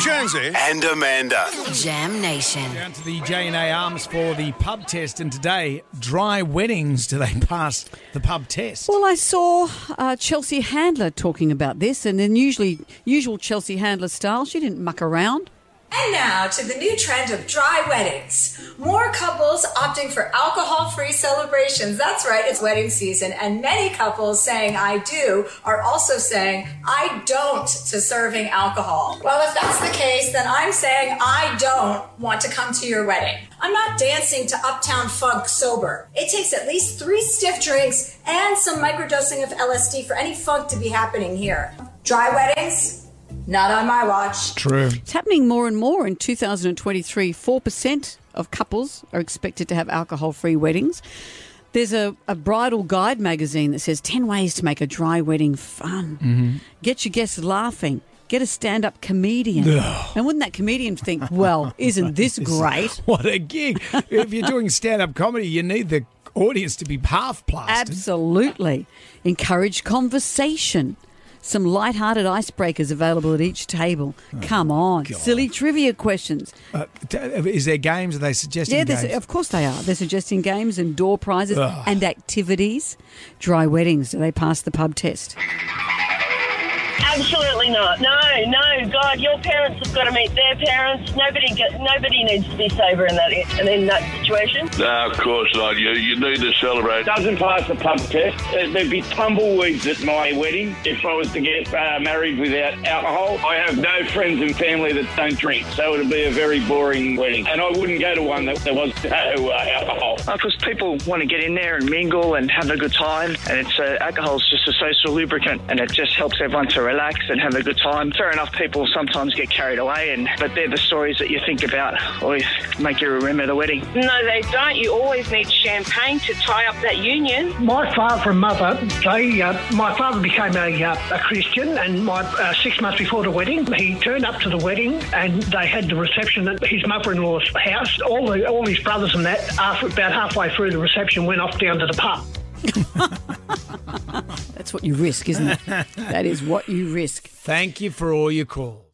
Jonesy. and Amanda. Jam Nation. Down to the J&A Arms for the pub test, and today, dry weddings. Do they pass the pub test? Well, I saw uh, Chelsea Handler talking about this, and in usually usual Chelsea Handler style, she didn't muck around. And now to the new trend of dry weddings. More couples opting for alcohol free celebrations. That's right, it's wedding season. And many couples saying I do are also saying I don't to serving alcohol. Well, if that's the case, then I'm saying I don't want to come to your wedding. I'm not dancing to Uptown Funk sober. It takes at least three stiff drinks and some microdosing of LSD for any funk to be happening here. Dry weddings? Not on my watch. True. It's happening more and more in 2023. 4% of couples are expected to have alcohol free weddings. There's a, a bridal guide magazine that says 10 ways to make a dry wedding fun. Mm-hmm. Get your guests laughing. Get a stand up comedian. And wouldn't that comedian think, well, isn't this great? What a gig. if you're doing stand up comedy, you need the audience to be half plastered. Absolutely. Encourage conversation. Some light-hearted icebreakers available at each table. Come on, silly trivia questions. Uh, t- is there games? Are they suggesting Yeah, games? of course they are. They're suggesting games and door prizes Ugh. and activities. Dry weddings. Do they pass the pub test? Absolutely not. No, no. God, your parents have got to meet their parents. Nobody get, nobody needs to be sober in that in that situation. No, of course not. You, you need to celebrate. Doesn't pass the pub test. Uh, There'd be tumbleweeds at my wedding if I was to get uh, married without alcohol. I have no friends and family that don't drink, so it'd be a very boring wedding. And I wouldn't go to one that there was no uh, alcohol. Because people want to get in there and mingle and have a good time, and it's uh, alcohol's just a social lubricant, and it just helps everyone to relax and have a good time. Fair enough, people sometimes get carried away, and but they're the stories that you think about or make you remember the wedding. No, they don't. You always need champagne to tie up that union. My father and mother, they, uh, my father became a, uh, a Christian, and my uh, six months before the wedding, he turned up to the wedding, and they had the reception at his mother-in-law's house. All the, all his brothers and that, after about halfway through the reception, went off down to the pub. That's what you risk, isn't it? that is what you risk. Thank you for all your calls.